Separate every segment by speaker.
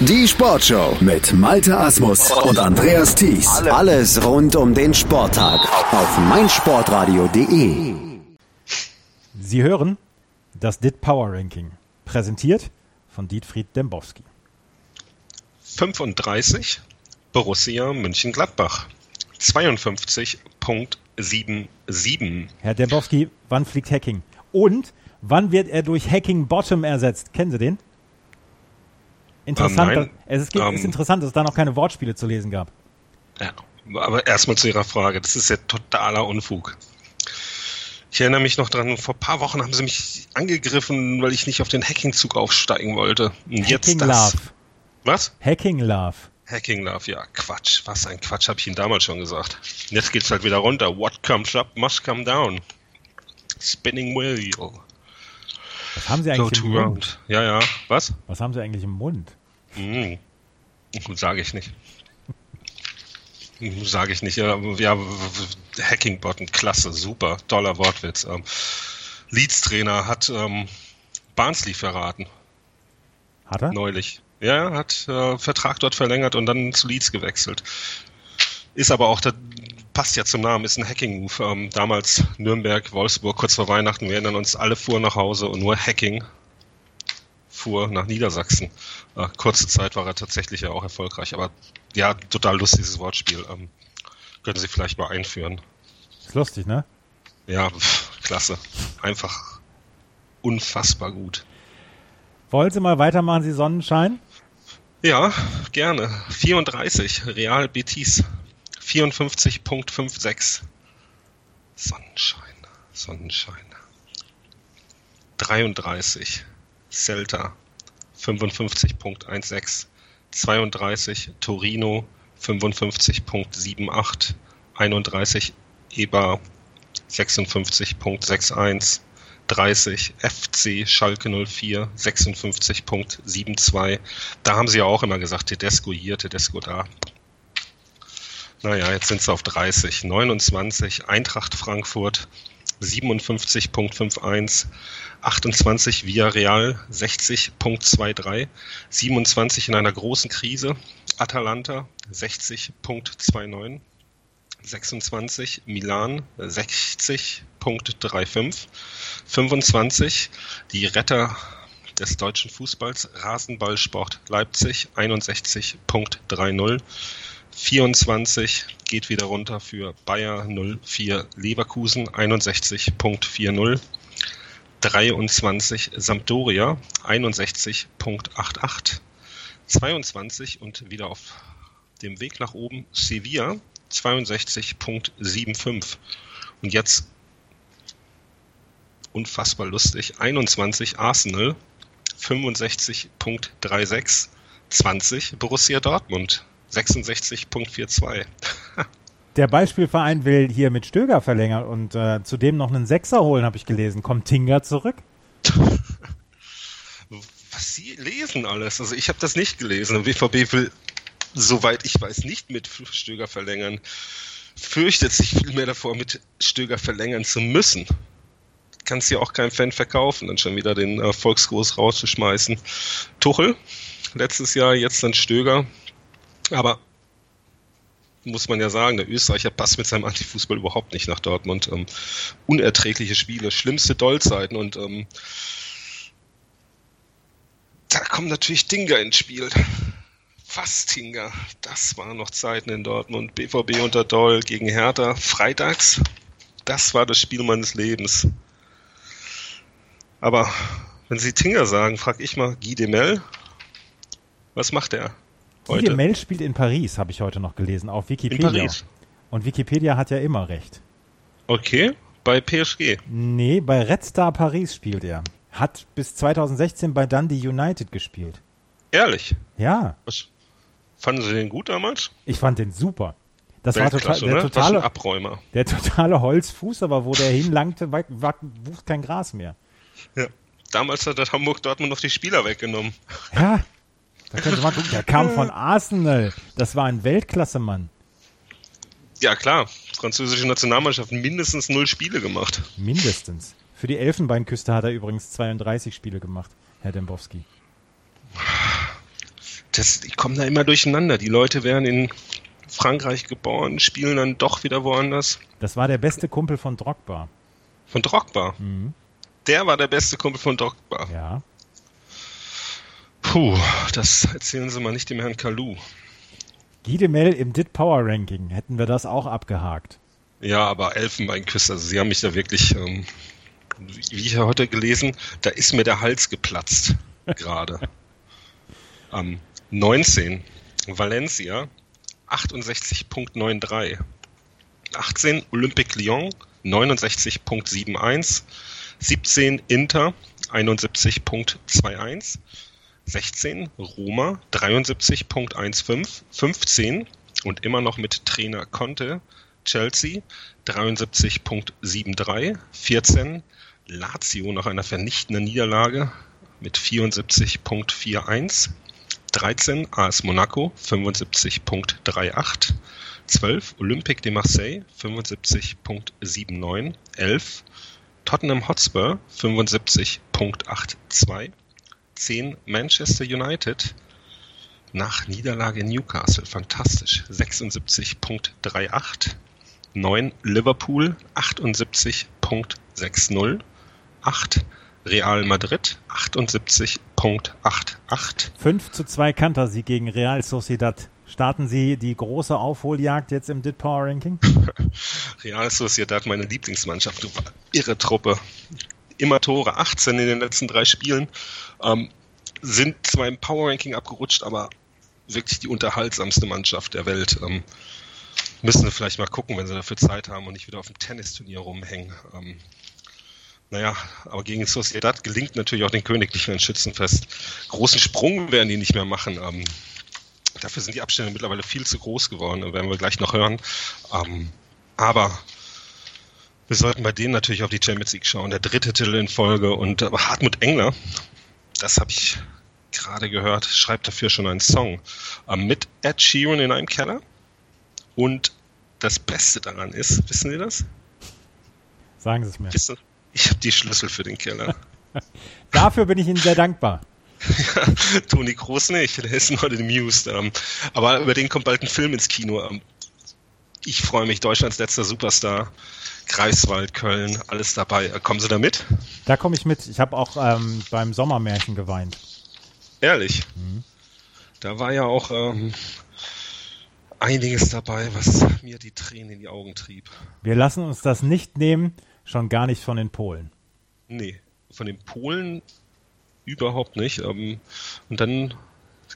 Speaker 1: Die Sportshow mit Malte Asmus und Andreas Thies. Alles rund um den Sporttag auf meinsportradio.de.
Speaker 2: Sie hören das DIT Power Ranking, präsentiert von Dietfried Dembowski.
Speaker 3: 35 Borussia München-Gladbach. 52.77.
Speaker 2: Herr Dembowski, wann fliegt Hacking? Und wann wird er durch Hacking Bottom ersetzt? Kennen Sie den? Interessant,
Speaker 3: Ähm,
Speaker 2: dass, es ist,
Speaker 3: Ähm.
Speaker 2: ist interessant, dass es da noch keine Wortspiele zu lesen gab.
Speaker 3: Ja, aber erstmal zu Ihrer Frage. Das ist ja totaler Unfug. Ich erinnere mich noch dran, vor ein paar Wochen haben sie mich angegriffen, weil ich nicht auf den Hacking-Zug aufsteigen wollte. Und
Speaker 2: Hacking
Speaker 3: jetzt das.
Speaker 2: Love.
Speaker 3: Was?
Speaker 2: Hacking Love.
Speaker 3: Hacking Love, ja, Quatsch. Was ein Quatsch, habe ich Ihnen damals schon gesagt. Jetzt geht's halt wieder runter. What comes up must come down. Spinning wheel.
Speaker 2: Was haben Sie eigentlich
Speaker 3: to
Speaker 2: im Mund?
Speaker 3: round. Ja, ja. Was?
Speaker 2: Was haben Sie eigentlich im Mund?
Speaker 3: Hm. Sage ich nicht. Sage ich nicht. Ja, ja Hacking-Button, klasse, super, toller Wortwitz. Ähm, Leeds-Trainer hat ähm, Barnsley verraten,
Speaker 2: Hat er?
Speaker 3: neulich. Ja, hat äh, Vertrag dort verlängert und dann zu Leeds gewechselt. Ist aber auch, das passt ja zum Namen, ist ein Hacking-Move. Ähm, damals Nürnberg, Wolfsburg, kurz vor Weihnachten, wir erinnern uns, alle fuhren nach Hause und nur Hacking fuhr nach Niedersachsen. Äh, kurze Zeit war er tatsächlich ja auch erfolgreich, aber ja, total lustiges Wortspiel. Ähm, können Sie vielleicht mal einführen.
Speaker 2: Ist lustig, ne?
Speaker 3: Ja, pff, klasse. Einfach unfassbar gut.
Speaker 2: Wollen Sie mal weitermachen, Sie Sonnenschein?
Speaker 3: Ja, gerne. 34, Real Betis. 54.56. Sonnenschein, Sonnenschein. 33, Celta. 55.16. 32, Torino. 55.78. 31, Eber. 56.61. 30 FC Schalke 04 56.72. Da haben sie ja auch immer gesagt, Tedesco hier, Tedesco da. Naja, jetzt sind sie auf 30. 29 Eintracht Frankfurt 57.51. 28 Villarreal 60.23. 27 in einer großen Krise Atalanta 60.29. 26 Milan 60.35. 25 die Retter des deutschen Fußballs Rasenballsport Leipzig 61.30. 24 geht wieder runter für Bayer 04 Leverkusen 61.40. 23 Sampdoria 61.88. 22 und wieder auf dem Weg nach oben Sevilla 62.75. Und jetzt unfassbar lustig. 21 Arsenal, 65.36, 20 Borussia Dortmund, 66.42.
Speaker 2: Der Beispielverein will hier mit Stöger verlängern und äh, zudem noch einen Sechser holen, habe ich gelesen. Kommt Tinga zurück?
Speaker 3: Was Sie lesen alles? Also ich habe das nicht gelesen. Der BVB will, soweit ich weiß, nicht mit Stöger verlängern. Fürchtet sich vielmehr davor, mit Stöger verlängern zu müssen. Kannst ja auch kein Fan verkaufen, dann schon wieder den äh, Volksgruß rauszuschmeißen. Tuchel, letztes Jahr, jetzt dann Stöger. Aber muss man ja sagen, der Österreicher passt mit seinem Antifußball überhaupt nicht nach Dortmund. Ähm, unerträgliche Spiele, schlimmste Dollzeiten und ähm, da kommt natürlich Dinger ins Spiel. Was Tinga? Das waren noch Zeiten in Dortmund. BVB unter Doll gegen Hertha. Freitags. Das war das Spiel meines Lebens. Aber wenn Sie Tinga sagen, frage ich mal Guy Demel. Was macht er Heute?
Speaker 2: Mel spielt in Paris, habe ich heute noch gelesen, auf
Speaker 3: In
Speaker 2: Wikipedia.
Speaker 3: Paris.
Speaker 2: Und Wikipedia hat ja immer recht.
Speaker 3: Okay, bei PSG.
Speaker 2: Nee, bei Red Star Paris spielt er. Hat bis 2016 bei Dundee United gespielt.
Speaker 3: Ehrlich.
Speaker 2: Ja,
Speaker 3: Was, fanden Sie den gut damals?
Speaker 2: ich fand den super. Das war total, der,
Speaker 3: ein
Speaker 2: totale,
Speaker 3: Abräumer.
Speaker 2: der totale Holzfuß, aber wo der hinlangte, wuchs kein Gras mehr.
Speaker 3: Ja. Damals hat das Hamburg Dortmund noch die Spieler weggenommen.
Speaker 2: Ja, da könnte man gucken, der kam von Arsenal. Das war ein Weltklasse-Mann.
Speaker 3: Ja klar, französische Nationalmannschaft mindestens null Spiele gemacht.
Speaker 2: Mindestens. Für die Elfenbeinküste hat er übrigens 32 Spiele gemacht, Herr Dembowski.
Speaker 3: das, die kommen da immer durcheinander. Die Leute werden in Frankreich geboren, spielen dann doch wieder woanders.
Speaker 2: Das war der beste Kumpel von Drogba.
Speaker 3: Von Drogba? Mhm. Der war der beste Kumpel von Drogba.
Speaker 2: Ja.
Speaker 3: Puh, das erzählen Sie mal nicht dem Herrn Kalu.
Speaker 2: Giedemel im DIT Power Ranking, hätten wir das auch abgehakt.
Speaker 3: Ja, aber Elfenbeinküsse, also Sie haben mich da wirklich, ähm, wie ich ja heute gelesen, da ist mir der Hals geplatzt, gerade. Am 19, Valencia, 68.93. 18, Olympique Lyon, 69.71. 17, Inter, 71.21. 16 Roma 73.15, 15 und immer noch mit Trainer Conte Chelsea 73.73, 14 Lazio nach einer vernichtenden Niederlage mit 74.41, 13 AS Monaco 75.38, 12 Olympique de Marseille 75.79, 11 Tottenham Hotspur 75.82, 10 Manchester United nach Niederlage in Newcastle. Fantastisch. 76.38. 9 Liverpool 78.60. 8 Real Madrid 78.88.
Speaker 2: 5 zu 2 Kantersieg gegen Real Sociedad. Starten Sie die große Aufholjagd jetzt im DIT Power Ranking?
Speaker 3: Real Sociedad, meine Lieblingsmannschaft. Du irre Truppe immer Tore, 18 in den letzten drei Spielen. Ähm, sind zwar im Power Ranking abgerutscht, aber wirklich die unterhaltsamste Mannschaft der Welt. Ähm, müssen wir vielleicht mal gucken, wenn sie dafür Zeit haben und nicht wieder auf dem Tennisturnier rumhängen. Ähm, naja, aber gegen Sociedad gelingt natürlich auch den Königlichen ein Schützenfest. Großen Sprung werden die nicht mehr machen. Ähm, dafür sind die Abstände mittlerweile viel zu groß geworden, werden wir gleich noch hören. Ähm, aber wir sollten bei denen natürlich auf die Champions League schauen. Der dritte Titel in Folge und aber Hartmut Engler, das habe ich gerade gehört, schreibt dafür schon einen Song äh, mit Ed Sheeran in einem Keller. Und das Beste daran ist, wissen Sie das?
Speaker 2: Sagen Sie es mir.
Speaker 3: Ich habe die Schlüssel für den Keller.
Speaker 2: Dafür bin ich Ihnen sehr dankbar.
Speaker 3: Ja, Toni Groß nicht, der ist nur den Muse. Ähm, aber über den kommt bald ein Film ins Kino. Ähm, ich freue mich, Deutschlands letzter Superstar. Greifswald, Köln, alles dabei. Kommen Sie da mit?
Speaker 2: Da komme ich mit. Ich habe auch ähm, beim Sommermärchen geweint.
Speaker 3: Ehrlich? Mhm. Da war ja auch ähm, einiges dabei, was mir die Tränen in die Augen trieb.
Speaker 2: Wir lassen uns das nicht nehmen, schon gar nicht von den Polen.
Speaker 3: Nee, von den Polen überhaupt nicht. Ähm, und dann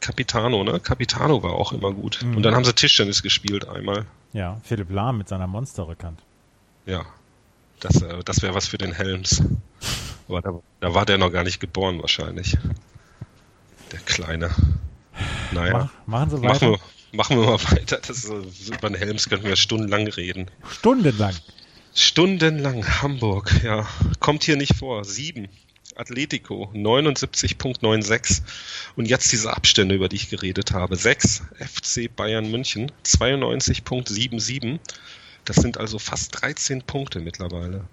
Speaker 3: Capitano, ne? Capitano war auch immer gut. Mhm. Und dann haben sie Tischtennis gespielt einmal.
Speaker 2: Ja, Philipp Lahm mit seiner Monsterrückhand.
Speaker 3: Ja, das, äh, das wäre was für den Helms. Aber da, da, war der noch gar nicht geboren wahrscheinlich. Der Kleine. Naja.
Speaker 2: Mach, machen Sie weiter.
Speaker 3: Machen wir, machen wir mal weiter. Das ist, über den Helms könnten wir stundenlang reden.
Speaker 2: Stundenlang?
Speaker 3: Stundenlang. Hamburg, ja. Kommt hier nicht vor. Sieben. Atletico 79.96 und jetzt diese Abstände, über die ich geredet habe. 6 FC Bayern München 92.77 das sind also fast 13 Punkte mittlerweile.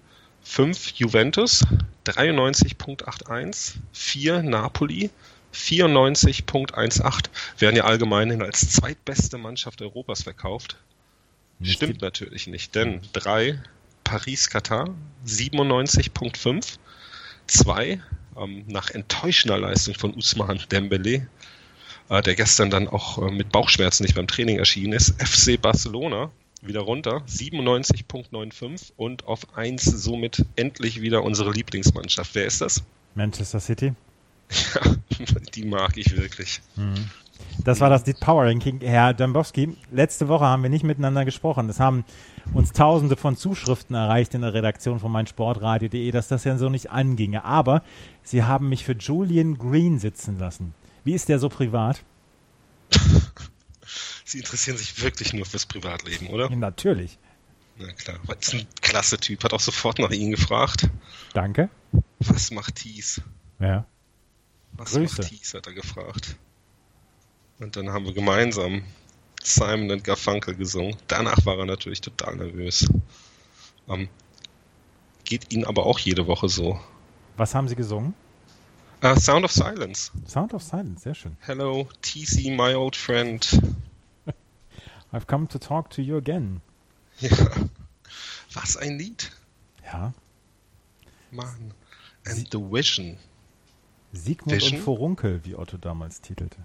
Speaker 3: 5 Juventus, 93.81, 4 Napoli, 94.18, werden ja allgemein als zweitbeste Mannschaft Europas verkauft. Stimmt natürlich nicht, denn 3 Paris-Katar, 97.5, 2 ähm, nach enttäuschender Leistung von Usman Dembele, äh, der gestern dann auch äh, mit Bauchschmerzen nicht beim Training erschienen ist, FC Barcelona wieder runter, 97.95 und auf 1 somit endlich wieder unsere Lieblingsmannschaft. Wer ist das?
Speaker 2: Manchester City.
Speaker 3: Ja, die mag ich wirklich.
Speaker 2: Mhm. Das war das Deep Power Ranking. Herr Dombowski, letzte Woche haben wir nicht miteinander gesprochen. Es haben uns tausende von Zuschriften erreicht in der Redaktion von meinsportradio.de, dass das ja so nicht anginge. Aber Sie haben mich für Julian Green sitzen lassen. Wie ist der so privat?
Speaker 3: Sie interessieren sich wirklich nur fürs Privatleben, oder?
Speaker 2: Natürlich.
Speaker 3: Na klar, weil ist ein klasse Typ, hat auch sofort nach Ihnen gefragt.
Speaker 2: Danke.
Speaker 3: Was macht Thies?
Speaker 2: Ja.
Speaker 3: Was Grüße. macht Thies, hat er gefragt. Und dann haben wir gemeinsam Simon und Garfunkel gesungen. Danach war er natürlich total nervös. Ähm, geht Ihnen aber auch jede Woche so.
Speaker 2: Was haben Sie gesungen?
Speaker 3: Uh, Sound of Silence.
Speaker 2: Sound of Silence, sehr schön.
Speaker 3: Hello, TC, my old friend.
Speaker 2: I've come to talk to you again.
Speaker 3: Ja. Was ein Lied.
Speaker 2: Ja.
Speaker 3: Mann. And the Vision.
Speaker 2: Sigmund
Speaker 3: Vision?
Speaker 2: und Furunkel, wie Otto damals titelte.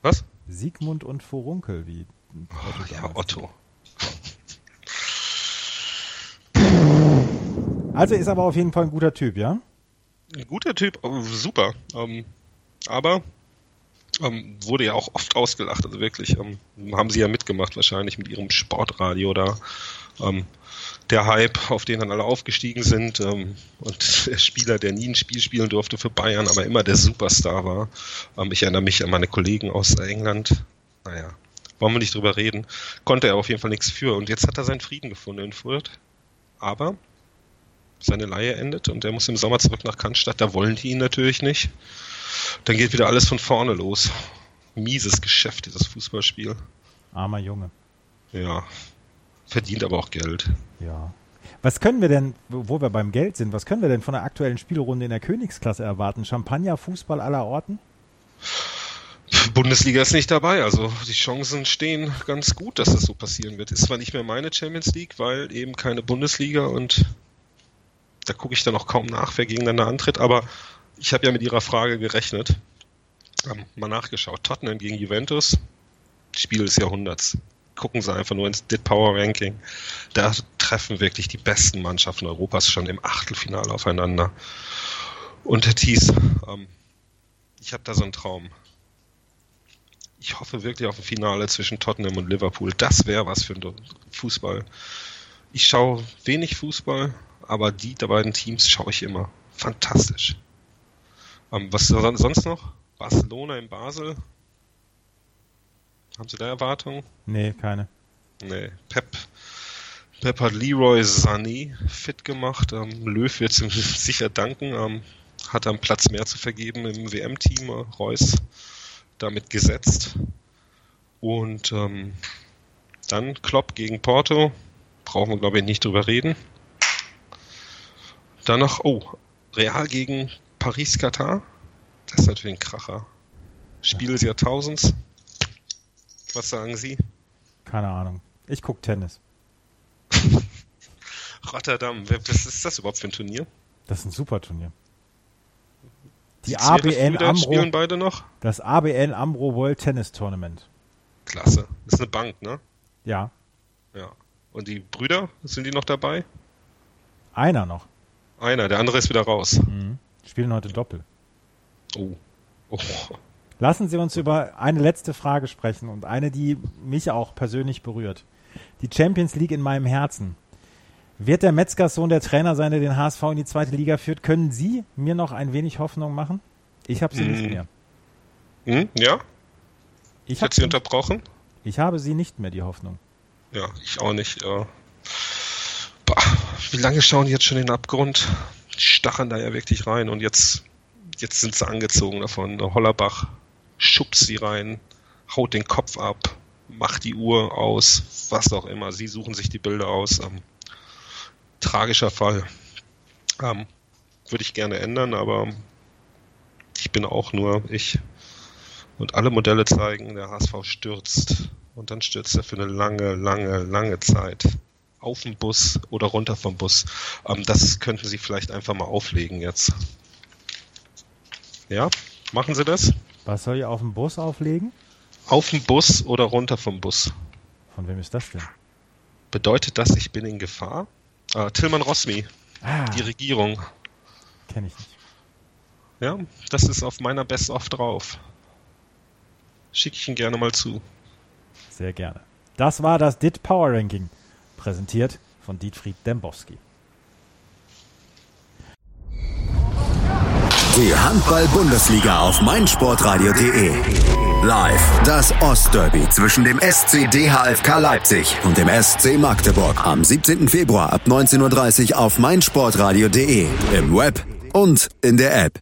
Speaker 3: Was?
Speaker 2: Sigmund und Furunkel, wie Otto
Speaker 3: Ja,
Speaker 2: damals
Speaker 3: Otto.
Speaker 2: titelte. Also ist aber auf jeden Fall ein guter Typ, ja?
Speaker 3: Ein guter Typ, oh, super. Ähm, aber ähm, wurde ja auch oft ausgelacht. Also wirklich, ähm, haben sie ja mitgemacht wahrscheinlich mit ihrem Sportradio da. Ähm, der Hype, auf den dann alle aufgestiegen sind ähm, und der Spieler, der nie ein Spiel spielen durfte für Bayern, aber immer der Superstar war. Ähm, ich erinnere mich an meine Kollegen aus England. Naja, wollen wir nicht drüber reden. Konnte er auf jeden Fall nichts für. Und jetzt hat er seinen Frieden gefunden in Fürth. Aber seine Leihe endet und er muss im Sommer zurück nach Cannstatt. Da wollen die ihn natürlich nicht. Dann geht wieder alles von vorne los. Mieses Geschäft, dieses Fußballspiel.
Speaker 2: Armer Junge.
Speaker 3: Ja. Verdient aber auch Geld.
Speaker 2: Ja. Was können wir denn, wo wir beim Geld sind, was können wir denn von der aktuellen Spielrunde in der Königsklasse erwarten? Champagner, Fußball aller Orten?
Speaker 3: Bundesliga ist nicht dabei, also die Chancen stehen ganz gut, dass das so passieren wird. Ist zwar nicht mehr meine Champions League, weil eben keine Bundesliga und da gucke ich dann auch kaum nach, wer gegeneinander antritt, aber ich habe ja mit Ihrer Frage gerechnet. Ähm, mal nachgeschaut. Tottenham gegen Juventus, Spiel des Jahrhunderts. Gucken Sie einfach nur ins Dit Power Ranking. Da treffen wirklich die besten Mannschaften Europas schon im Achtelfinale aufeinander. Und Herr Thies, ähm, ich habe da so einen Traum. Ich hoffe wirklich auf ein Finale zwischen Tottenham und Liverpool. Das wäre was für einen Fußball. Ich schaue wenig Fußball, aber die der beiden Teams schaue ich immer. Fantastisch. Ähm, was son- sonst noch? Barcelona in Basel. Haben Sie da Erwartungen?
Speaker 2: Nee, keine.
Speaker 3: Nee. Pep, Pep hat Leroy Sané fit gemacht. Ähm, Löw wird ihm sicher danken. Ähm, hat einen Platz mehr zu vergeben im WM-Team. Äh, Reus damit gesetzt. Und ähm, dann Klopp gegen Porto. Brauchen wir, glaube ich, nicht drüber reden. Dann noch, oh, Real gegen Paris Katar. Das ist natürlich ein Kracher. Spiel des Jahrtausends. Was sagen Sie?
Speaker 2: Keine Ahnung. Ich gucke Tennis.
Speaker 3: Rotterdam, was ist das überhaupt für ein Turnier?
Speaker 2: Das ist ein super Turnier. Die
Speaker 3: Zverev
Speaker 2: ABN
Speaker 3: Brüder spielen
Speaker 2: Amro,
Speaker 3: beide noch?
Speaker 2: das ABN Amro World Tennis Tournament.
Speaker 3: Klasse. Das ist eine Bank, ne?
Speaker 2: Ja,
Speaker 3: Ja. Und die Brüder, sind die noch dabei?
Speaker 2: einer noch.
Speaker 3: Einer, der andere ist wieder raus.
Speaker 2: Mhm. Spielen heute Doppel.
Speaker 3: Oh. Oh.
Speaker 2: Lassen Sie uns über eine letzte Frage sprechen und eine, die mich auch persönlich berührt. Die Champions League in meinem Herzen. Wird der Metzgers-Sohn der Trainer sein, der den HSV in die zweite Liga führt? Können Sie mir noch ein wenig Hoffnung machen? Ich habe sie nicht
Speaker 3: Mm.
Speaker 2: mehr.
Speaker 3: Hm? Ja?
Speaker 2: Ich,
Speaker 3: Ich
Speaker 2: hab
Speaker 3: hätte sie unterbrochen?
Speaker 2: ich habe sie nicht mehr, die Hoffnung.
Speaker 3: Ja, ich auch nicht. Bah, wie lange schauen die jetzt schon in den Abgrund? Die stachen da ja wirklich rein und jetzt, jetzt sind sie angezogen davon. Hollerbach schubst sie rein, haut den Kopf ab, macht die Uhr aus, was auch immer. Sie suchen sich die Bilder aus. Ähm, tragischer Fall. Ähm, Würde ich gerne ändern, aber ich bin auch nur ich. Und alle Modelle zeigen, der HSV stürzt. Und dann stürzt er für eine lange, lange, lange Zeit. Auf den Bus oder runter vom Bus. Ähm, das könnten Sie vielleicht einfach mal auflegen jetzt. Ja? Machen Sie das?
Speaker 2: Was soll ich auf dem Bus auflegen?
Speaker 3: Auf den Bus oder runter vom Bus.
Speaker 2: Von wem ist das denn?
Speaker 3: Bedeutet das, ich bin in Gefahr? Äh, Tilman Rosmi,
Speaker 2: Ah,
Speaker 3: die Regierung.
Speaker 2: kenne ich nicht.
Speaker 3: Ja, das ist auf meiner Best-of drauf. Schicke ich ihn gerne mal zu.
Speaker 2: Sehr gerne. Das war das DIT Power Ranking, präsentiert von Dietfried Dembowski.
Speaker 1: Die Handball-Bundesliga auf meinsportradio.de. Live das Ostderby zwischen dem SC DHFK Leipzig und dem SC Magdeburg am 17. Februar ab 19.30 Uhr auf meinsportradio.de. Im Web und in der App.